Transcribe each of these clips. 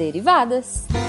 derivadas.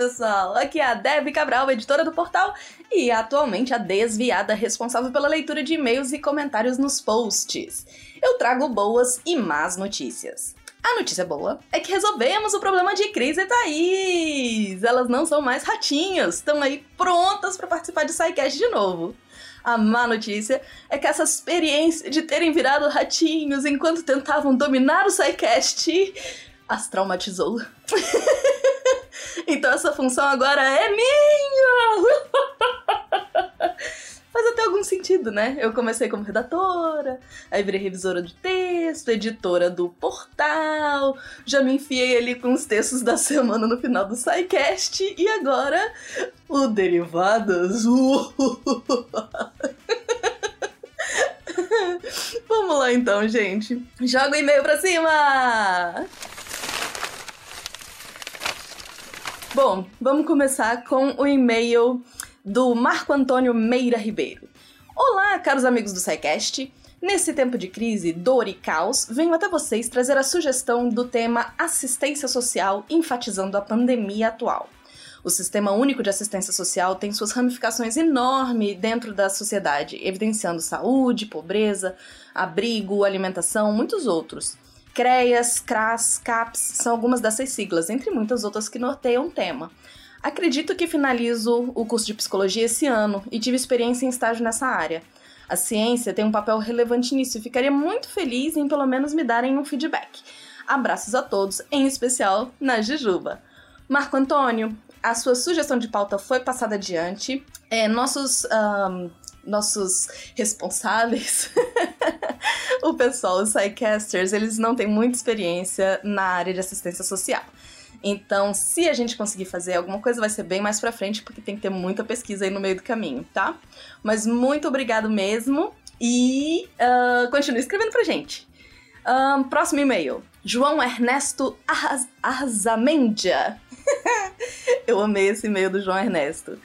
Pessoal! Aqui é a Debbie Cabral, editora do portal, e atualmente a desviada responsável pela leitura de e-mails e comentários nos posts. Eu trago boas e más notícias. A notícia boa é que resolvemos o problema de Cris e Thaís! Elas não são mais ratinhas, estão aí prontas para participar de SciCast de novo. A má notícia é que essa experiência de terem virado ratinhos enquanto tentavam dominar o SciCast as traumatizou. então essa função agora é minha! Faz até algum sentido, né? Eu comecei como redatora, aí virei revisora de texto, editora do portal, já me enfiei ali com os textos da semana no final do SciCast e agora o Derivadas. Vamos lá então, gente. Joga o e-mail pra cima! Bom, vamos começar com o e-mail do Marco Antônio Meira Ribeiro. Olá, caros amigos do SciCast. Nesse tempo de crise, dor e caos, venho até vocês trazer a sugestão do tema assistência social, enfatizando a pandemia atual. O Sistema Único de Assistência Social tem suas ramificações enormes dentro da sociedade, evidenciando saúde, pobreza, abrigo, alimentação, muitos outros. CREAS, CRAS, CAPS são algumas dessas siglas, entre muitas outras que norteiam o tema. Acredito que finalizo o curso de psicologia esse ano e tive experiência em estágio nessa área. A ciência tem um papel relevante nisso e ficaria muito feliz em pelo menos me darem um feedback. Abraços a todos, em especial na Jujuba. Marco Antônio, a sua sugestão de pauta foi passada adiante. É, nossos um, nossos responsáveis, o pessoal, os sidecasters, eles não têm muita experiência na área de assistência social. Então, se a gente conseguir fazer alguma coisa, vai ser bem mais pra frente, porque tem que ter muita pesquisa aí no meio do caminho, tá? Mas muito obrigado mesmo e uh, continue escrevendo pra gente. Um, próximo e-mail. João Ernesto Arzamendia. Eu amei esse e-mail do João Ernesto.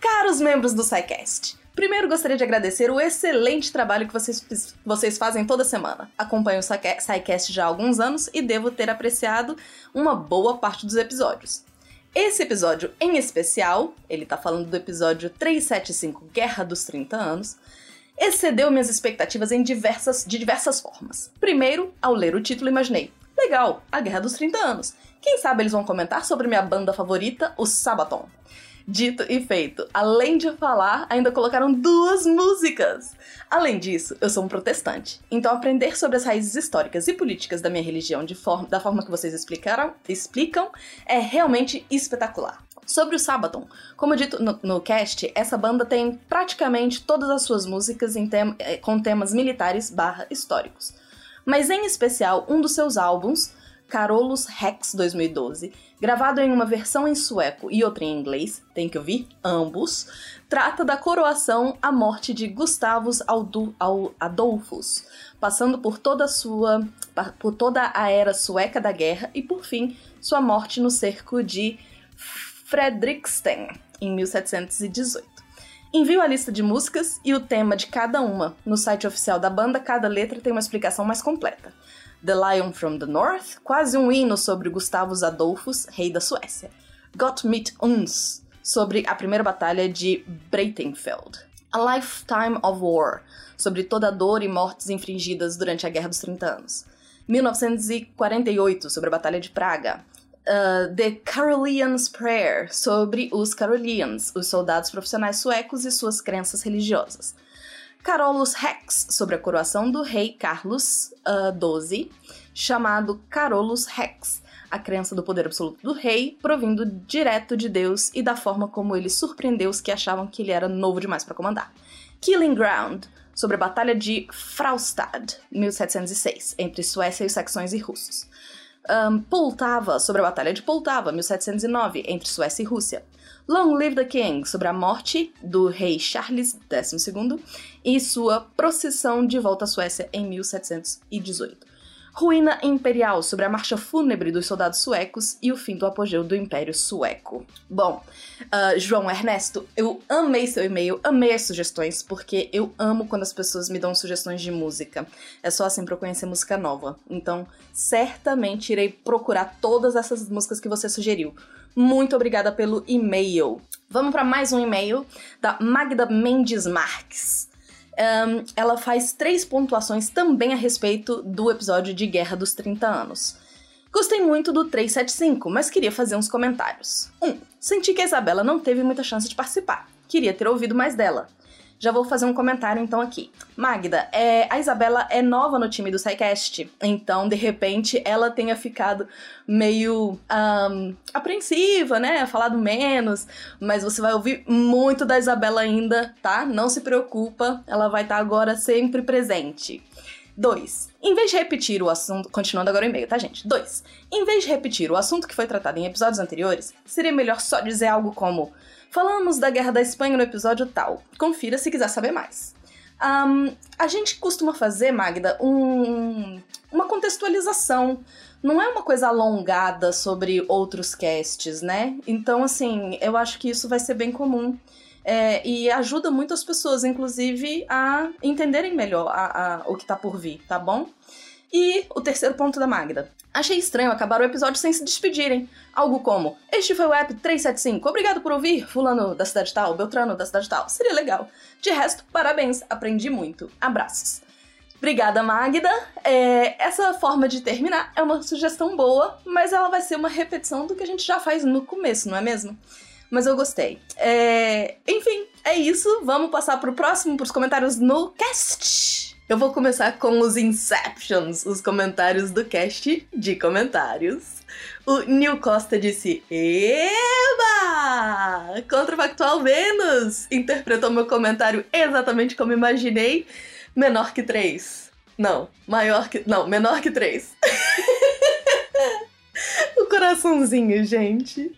Caros membros do SciCast, Primeiro, gostaria de agradecer o excelente trabalho que vocês, vocês fazem toda semana. Acompanho o SciCast já há alguns anos e devo ter apreciado uma boa parte dos episódios. Esse episódio em especial, ele tá falando do episódio 375 Guerra dos 30 Anos, excedeu minhas expectativas em diversas, de diversas formas. Primeiro, ao ler o título, imaginei: legal, a Guerra dos 30 Anos. Quem sabe eles vão comentar sobre minha banda favorita, o Sabaton. Dito e feito. Além de falar, ainda colocaram duas músicas. Além disso, eu sou um protestante. Então aprender sobre as raízes históricas e políticas da minha religião forma, da forma que vocês explicaram, explicam é realmente espetacular. Sobre o Sabaton, como dito no, no, cast, essa banda tem praticamente todas as suas músicas tem, eh, com temas militares barra históricos. Mas em especial, um dos seus álbuns, Carolus Rex 2012, gravado em uma versão em sueco e outra em inglês, tem que ouvir ambos, trata da coroação à morte de Gustavus Adolphus, passando por toda a sua por toda a era sueca da guerra e por fim sua morte no cerco de Fredriksten em 1718. Envio a lista de músicas e o tema de cada uma. No site oficial da banda, cada letra tem uma explicação mais completa. The Lion from the North, quase um hino sobre Gustavus Adolphus, rei da Suécia. Got Mit Uns, sobre a primeira batalha de Breitenfeld. A Lifetime of War, sobre toda a dor e mortes infringidas durante a Guerra dos 30 Anos. 1948, sobre a Batalha de Praga. Uh, The Carolians Prayer, sobre os Carolians, os soldados profissionais suecos e suas crenças religiosas. Carolus Rex, sobre a coroação do rei Carlos XII, uh, chamado Carolus Rex, a crença do poder absoluto do rei, provindo direto de Deus e da forma como ele surpreendeu os que achavam que ele era novo demais para comandar. Killing Ground, sobre a Batalha de Fraustad, 1706, entre Suécia e saxões e russos. Um, Poltava, sobre a Batalha de Poltava, 1709, entre Suécia e Rússia. Long Live the King, sobre a morte do rei Charles XII e sua procissão de volta à Suécia em 1718. Ruína Imperial, sobre a marcha fúnebre dos soldados suecos e o fim do apogeu do Império Sueco. Bom, uh, João Ernesto, eu amei seu e-mail, amei as sugestões, porque eu amo quando as pessoas me dão sugestões de música. É só assim pra eu conhecer música nova. Então, certamente irei procurar todas essas músicas que você sugeriu. Muito obrigada pelo e-mail. Vamos para mais um e-mail da Magda Mendes Marques. Um, ela faz três pontuações também a respeito do episódio de Guerra dos 30 Anos. Gostei muito do 375, mas queria fazer uns comentários. 1. Um, senti que a Isabela não teve muita chance de participar. Queria ter ouvido mais dela. Já vou fazer um comentário então aqui. Magda, é, a Isabela é nova no time do SciCast, então de repente ela tenha ficado meio um, apreensiva, né? Falado menos, mas você vai ouvir muito da Isabela ainda, tá? Não se preocupa, ela vai estar tá agora sempre presente. 2. Em vez de repetir o assunto. Continuando agora o e-mail, tá, gente? 2. Em vez de repetir o assunto que foi tratado em episódios anteriores, seria melhor só dizer algo como: Falamos da Guerra da Espanha no episódio tal. Confira se quiser saber mais. Um, a gente costuma fazer, Magda, um, uma contextualização. Não é uma coisa alongada sobre outros casts, né? Então, assim, eu acho que isso vai ser bem comum. É, e ajuda muito as pessoas, inclusive, a entenderem melhor a, a, o que tá por vir, tá bom? E o terceiro ponto da Magda. Achei estranho acabar o episódio sem se despedirem. Algo como: Este foi o app 375, obrigado por ouvir, Fulano da cidade tal, Beltrano da cidade tal. Seria legal. De resto, parabéns, aprendi muito. Abraços. Obrigada, Magda. É, essa forma de terminar é uma sugestão boa, mas ela vai ser uma repetição do que a gente já faz no começo, não é mesmo? Mas eu gostei. É, enfim, é isso. Vamos passar pro próximo, pros comentários no cast. Eu vou começar com os Inceptions, os comentários do cast de comentários. O Nil Costa disse: Eba! Contrafactual Vênus! Interpretou meu comentário exatamente como imaginei. Menor que 3. Não, maior que. Não, menor que 3. coraçãozinho, gente.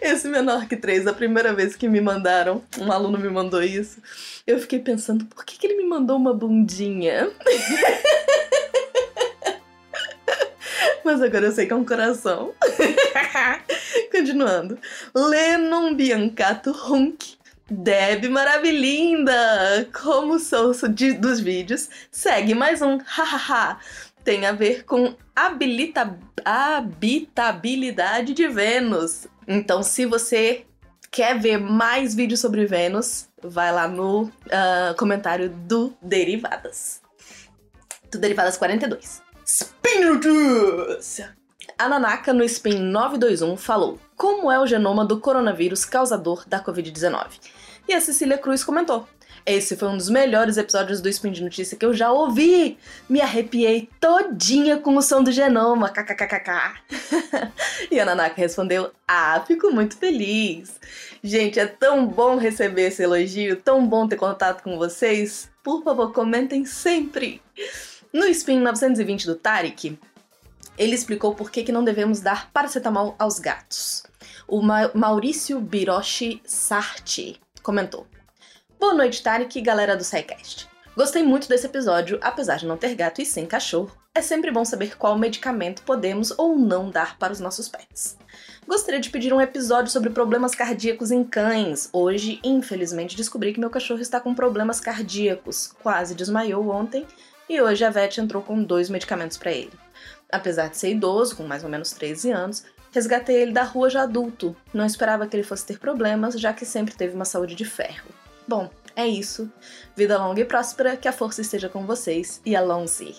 Esse menor que 3, a primeira vez que me mandaram, um aluno me mandou isso eu fiquei pensando, por que, que ele me mandou uma bundinha? Mas agora eu sei que é um coração. Continuando. Lennon Biancato Hunk. Deb Maravilhinda! Como sou de, dos vídeos, segue mais um hahaha. Tem a ver com habilita, habitabilidade de Vênus. Então, se você quer ver mais vídeos sobre Vênus, vai lá no uh, comentário do Derivadas. Do Derivadas 42. Spin Notícia! A Nanaka, no Spin 921, falou como é o genoma do coronavírus causador da Covid-19. E a Cecília Cruz comentou: esse foi um dos melhores episódios do Spin de Notícia que eu já ouvi. Me arrepiei todinha com o som do genoma, kkkk. e a Nanaka respondeu: Ah, fico muito feliz. Gente, é tão bom receber esse elogio, tão bom ter contato com vocês. Por favor, comentem sempre. No Spin 920 do Tarek, ele explicou por que, que não devemos dar paracetamol aos gatos. O Ma Maurício Biroshi Sarti comentou: Boa noite, Tarek e galera do SciCast. Gostei muito desse episódio, apesar de não ter gato e sem cachorro. É sempre bom saber qual medicamento podemos ou não dar para os nossos pets. Gostaria de pedir um episódio sobre problemas cardíacos em cães. Hoje, infelizmente, descobri que meu cachorro está com problemas cardíacos. Quase desmaiou ontem e hoje a vet entrou com dois medicamentos para ele. Apesar de ser idoso, com mais ou menos 13 anos, resgatei ele da rua já adulto. Não esperava que ele fosse ter problemas, já que sempre teve uma saúde de ferro. Bom, é isso. Vida longa e próspera, que a força esteja com vocês e a Lonzi.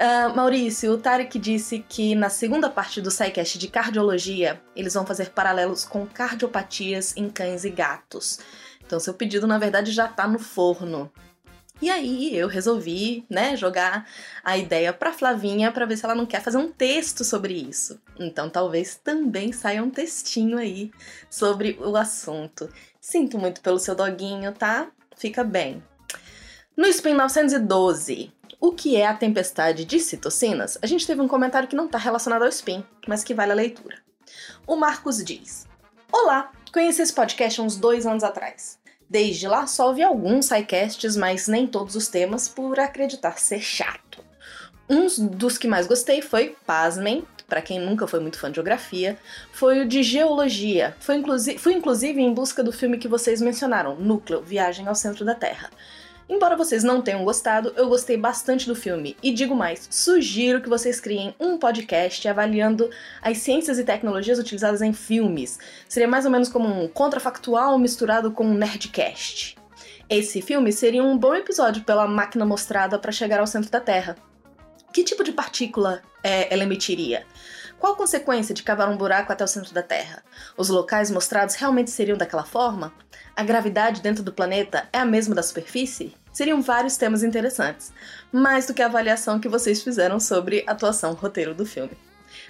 Uh, Maurício, o Tarek disse que na segunda parte do SciCast de cardiologia, eles vão fazer paralelos com cardiopatias em cães e gatos. Então, seu pedido, na verdade, já tá no forno. E aí, eu resolvi, né, jogar a ideia pra Flavinha para ver se ela não quer fazer um texto sobre isso. Então, talvez também saia um textinho aí sobre o assunto. Sinto muito pelo seu doguinho, tá? Fica bem. No Spin 912, o que é a tempestade de citocinas, a gente teve um comentário que não está relacionado ao spin, mas que vale a leitura. O Marcos diz: Olá, conheci esse podcast uns dois anos atrás. Desde lá só ouvi alguns sidecasts, mas nem todos os temas, por acreditar ser chato. Um dos que mais gostei foi, pasmem, para quem nunca foi muito fã de geografia, foi o de geologia. Foi fui inclusive em busca do filme que vocês mencionaram, Núcleo, Viagem ao Centro da Terra. Embora vocês não tenham gostado, eu gostei bastante do filme e digo mais, sugiro que vocês criem um podcast avaliando as ciências e tecnologias utilizadas em filmes. Seria mais ou menos como um contrafactual misturado com um nerdcast. Esse filme seria um bom episódio pela máquina mostrada para chegar ao centro da Terra. Que tipo de partícula é, ela emitiria? Qual a consequência de cavar um buraco até o centro da Terra? Os locais mostrados realmente seriam daquela forma? A gravidade dentro do planeta é a mesma da superfície? Seriam vários temas interessantes, mais do que a avaliação que vocês fizeram sobre a atuação roteiro do filme.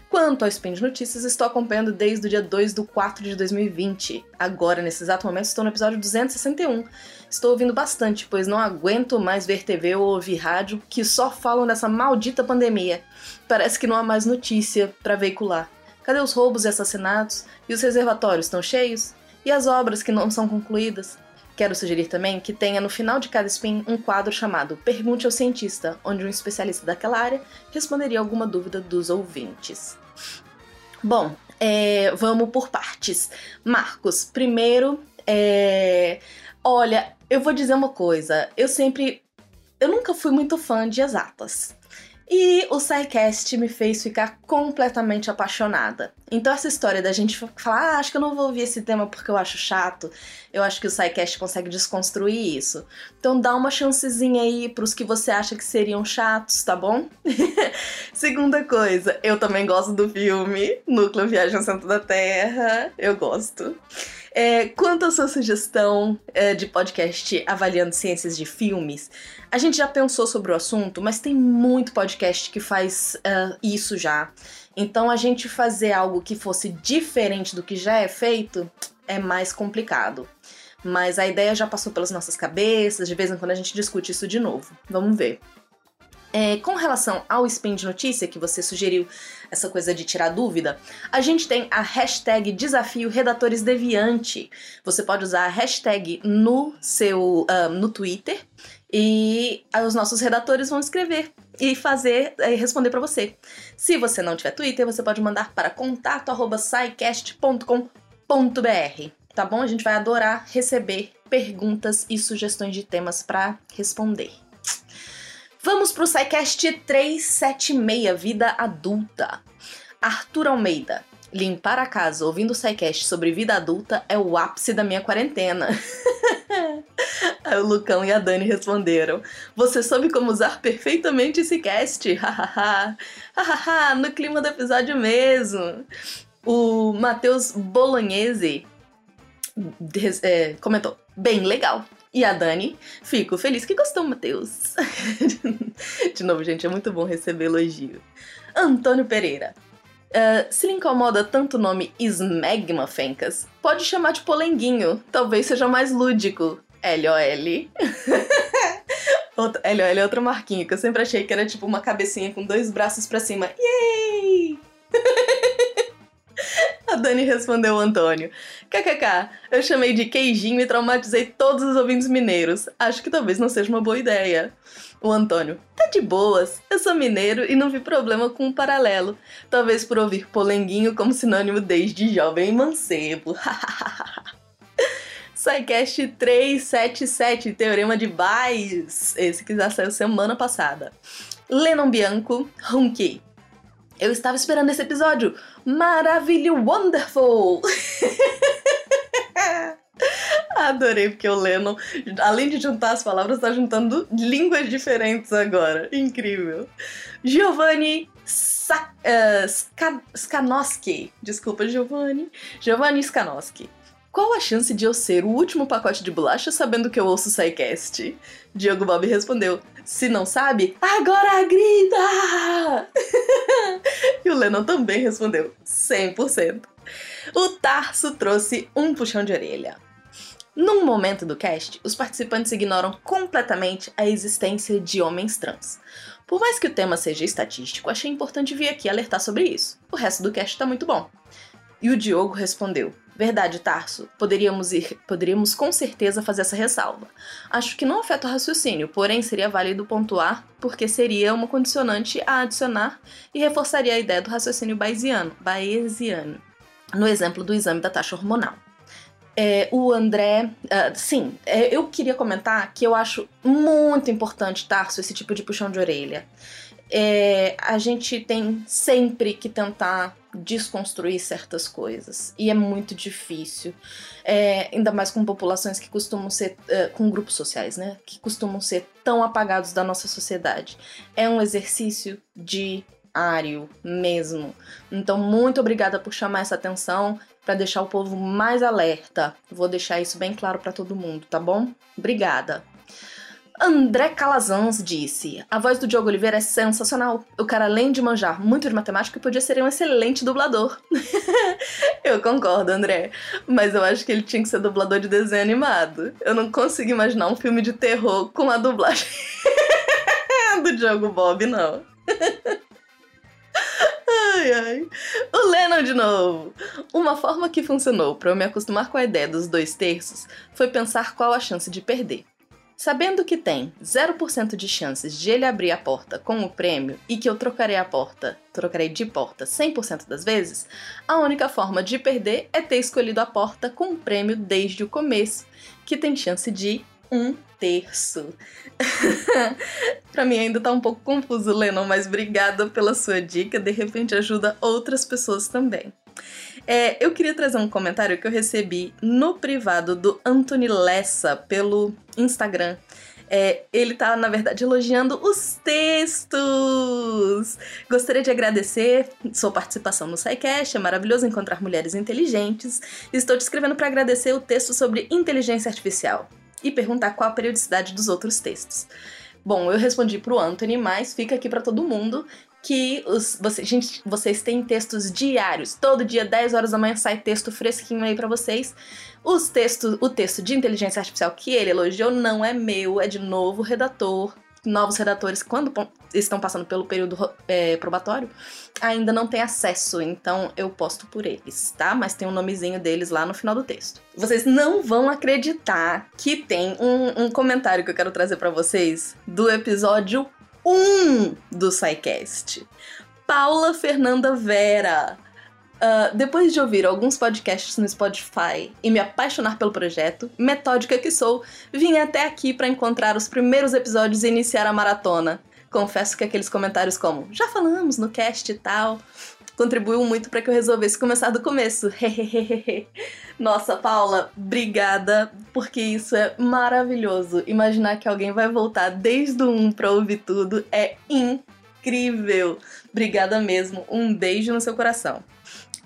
Quanto ao Spin de Notícias, estou acompanhando desde o dia 2 do 4 de 2020. Agora, nesse exato momento, estou no episódio 261. Estou ouvindo bastante, pois não aguento mais ver TV ou ouvir rádio que só falam dessa maldita pandemia. Parece que não há mais notícia para veicular. Cadê os roubos e assassinatos? E os reservatórios estão cheios? E as obras que não são concluídas? Quero sugerir também que tenha no final de cada spin um quadro chamado Pergunte ao Cientista, onde um especialista daquela área responderia alguma dúvida dos ouvintes. Bom, é, vamos por partes. Marcos, primeiro, é, olha, eu vou dizer uma coisa. Eu sempre. Eu nunca fui muito fã de exatas. E o SciCast me fez ficar completamente apaixonada. Então, essa história da gente falar, ah, acho que eu não vou ouvir esse tema porque eu acho chato, eu acho que o SciCast consegue desconstruir isso. Então, dá uma chancezinha aí pros que você acha que seriam chatos, tá bom? Segunda coisa, eu também gosto do filme Núcleo Viagem ao Centro da Terra. Eu gosto. É, quanto à sua sugestão é, de podcast avaliando ciências de filmes, a gente já pensou sobre o assunto, mas tem muito podcast que faz uh, isso já. Então a gente fazer algo que fosse diferente do que já é feito é mais complicado. Mas a ideia já passou pelas nossas cabeças, de vez em quando a gente discute isso de novo. Vamos ver. É, com relação ao spin de notícia que você sugeriu, essa coisa de tirar dúvida, a gente tem a hashtag Desafio Redatores Deviante. Você pode usar a hashtag no seu uh, no Twitter e os nossos redatores vão escrever e fazer e responder para você. Se você não tiver Twitter, você pode mandar para contato@scicast.com.br. Tá bom? A gente vai adorar receber perguntas e sugestões de temas para responder. Vamos pro SciCast 376, Vida Adulta. Arthur Almeida. Limpar a casa ouvindo o SciCast sobre vida adulta é o ápice da minha quarentena. Aí o Lucão e a Dani responderam: Você soube como usar perfeitamente esse cast? Hahaha, no clima do episódio mesmo. O Matheus Bolognese é, comentou: Bem legal. E a Dani, fico feliz que gostou, Matheus. De novo, gente, é muito bom receber elogio. Antônio Pereira. Uh, se lhe incomoda tanto o nome Smegma Fencas, pode chamar de Polenguinho, talvez seja mais lúdico. LOL. LOL é outra marquinha que eu sempre achei que era tipo uma cabecinha com dois braços para cima. Yay! A Dani respondeu o Antônio. KKK, eu chamei de queijinho e traumatizei todos os ouvintes mineiros. Acho que talvez não seja uma boa ideia. O Antônio, tá de boas. Eu sou mineiro e não vi problema com o um paralelo. Talvez por ouvir polenguinho como sinônimo desde jovem mancebo. SciCast 377, Teorema de Bayes. Esse que já saiu semana passada. Lennon Bianco, Hunky. Eu estava esperando esse episódio. Maravilho, wonderful! Adorei, porque o Lennon, além de juntar as palavras, está juntando línguas diferentes agora. Incrível. Giovanni Sa uh, Ska Skanowski. Desculpa, Giovanni. Giovanni Skanowski. Qual a chance de eu ser o último pacote de bolacha sabendo que eu ouço o SciCast? Diogo Bob respondeu: Se não sabe, agora grita! e o Lennon também respondeu: 100%. O Tarso trouxe um puxão de orelha. Num momento do cast, os participantes ignoram completamente a existência de homens trans. Por mais que o tema seja estatístico, achei importante vir aqui alertar sobre isso. O resto do cast tá muito bom. E o Diogo respondeu: Verdade, Tarso. Poderíamos ir, poderíamos com certeza fazer essa ressalva. Acho que não afeta o raciocínio, porém seria válido pontuar, porque seria uma condicionante a adicionar e reforçaria a ideia do raciocínio bayesiano, bayesiano no exemplo do exame da taxa hormonal. É, o André. Uh, sim, é, eu queria comentar que eu acho muito importante, Tarso, esse tipo de puxão de orelha. É, a gente tem sempre que tentar desconstruir certas coisas. E é muito difícil. É, ainda mais com populações que costumam ser. Uh, com grupos sociais, né? Que costumam ser tão apagados da nossa sociedade. É um exercício diário mesmo. Então, muito obrigada por chamar essa atenção para deixar o povo mais alerta. Vou deixar isso bem claro para todo mundo, tá bom? Obrigada. André Calazans disse: A voz do Diogo Oliveira é sensacional. O cara, além de manjar muito de matemática, podia ser um excelente dublador. eu concordo, André. Mas eu acho que ele tinha que ser dublador de desenho animado. Eu não consigo imaginar um filme de terror com a dublagem do Diogo Bob, não. Ai, ai. O Lennon de novo. Uma forma que funcionou para eu me acostumar com a ideia dos dois terços foi pensar qual a chance de perder. Sabendo que tem 0% de chances de ele abrir a porta com o prêmio e que eu trocarei a porta, trocarei de porta 100% das vezes, a única forma de perder é ter escolhido a porta com o prêmio desde o começo, que tem chance de um terço. para mim ainda tá um pouco confuso, Lennon, mas obrigada pela sua dica, de repente ajuda outras pessoas também. É, eu queria trazer um comentário que eu recebi no privado do Anthony Lessa pelo Instagram. É, ele tá, na verdade, elogiando os textos! Gostaria de agradecer sua participação no SciCast, é maravilhoso encontrar mulheres inteligentes. Estou te escrevendo para agradecer o texto sobre inteligência artificial e perguntar qual a periodicidade dos outros textos. Bom, eu respondi pro Anthony, mas fica aqui para todo mundo que os, você, gente, vocês têm textos diários. Todo dia, 10 horas da manhã, sai texto fresquinho aí para vocês. Os textos, o texto de inteligência artificial que ele elogiou não é meu, é de novo redator novos redatores, quando estão passando pelo período é, probatório, ainda não têm acesso, então eu posto por eles, tá? Mas tem um nomezinho deles lá no final do texto. Vocês não vão acreditar que tem um, um comentário que eu quero trazer para vocês do episódio 1 do SciCast. Paula Fernanda Vera Uh, depois de ouvir alguns podcasts no Spotify e me apaixonar pelo projeto, metódica que sou, vim até aqui para encontrar os primeiros episódios e iniciar a maratona. Confesso que aqueles comentários como já falamos no cast e tal contribuiu muito para que eu resolvesse começar do começo. Nossa, Paula, obrigada, porque isso é maravilhoso. Imaginar que alguém vai voltar desde o 1 para ouvir tudo é incrível. Obrigada mesmo. Um beijo no seu coração.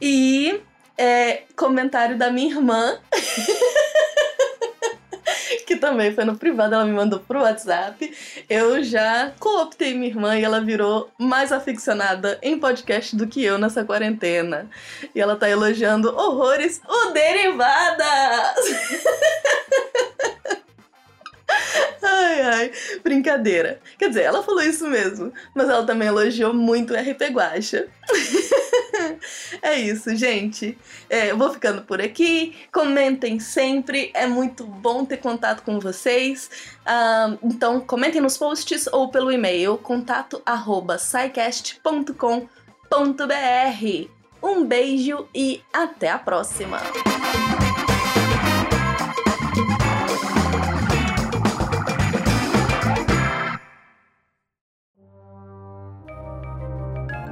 E é, comentário da minha irmã. que também foi no privado, ela me mandou pro WhatsApp. Eu já cooptei minha irmã e ela virou mais aficionada em podcast do que eu nessa quarentena. E ela tá elogiando horrores o Derivadas! Ai, ai, brincadeira. Quer dizer, ela falou isso mesmo, mas ela também elogiou muito o RP Guacha. é isso, gente. É, eu vou ficando por aqui. Comentem sempre, é muito bom ter contato com vocês. Uh, então, comentem nos posts ou pelo e-mail contato arroba Um beijo e até a próxima!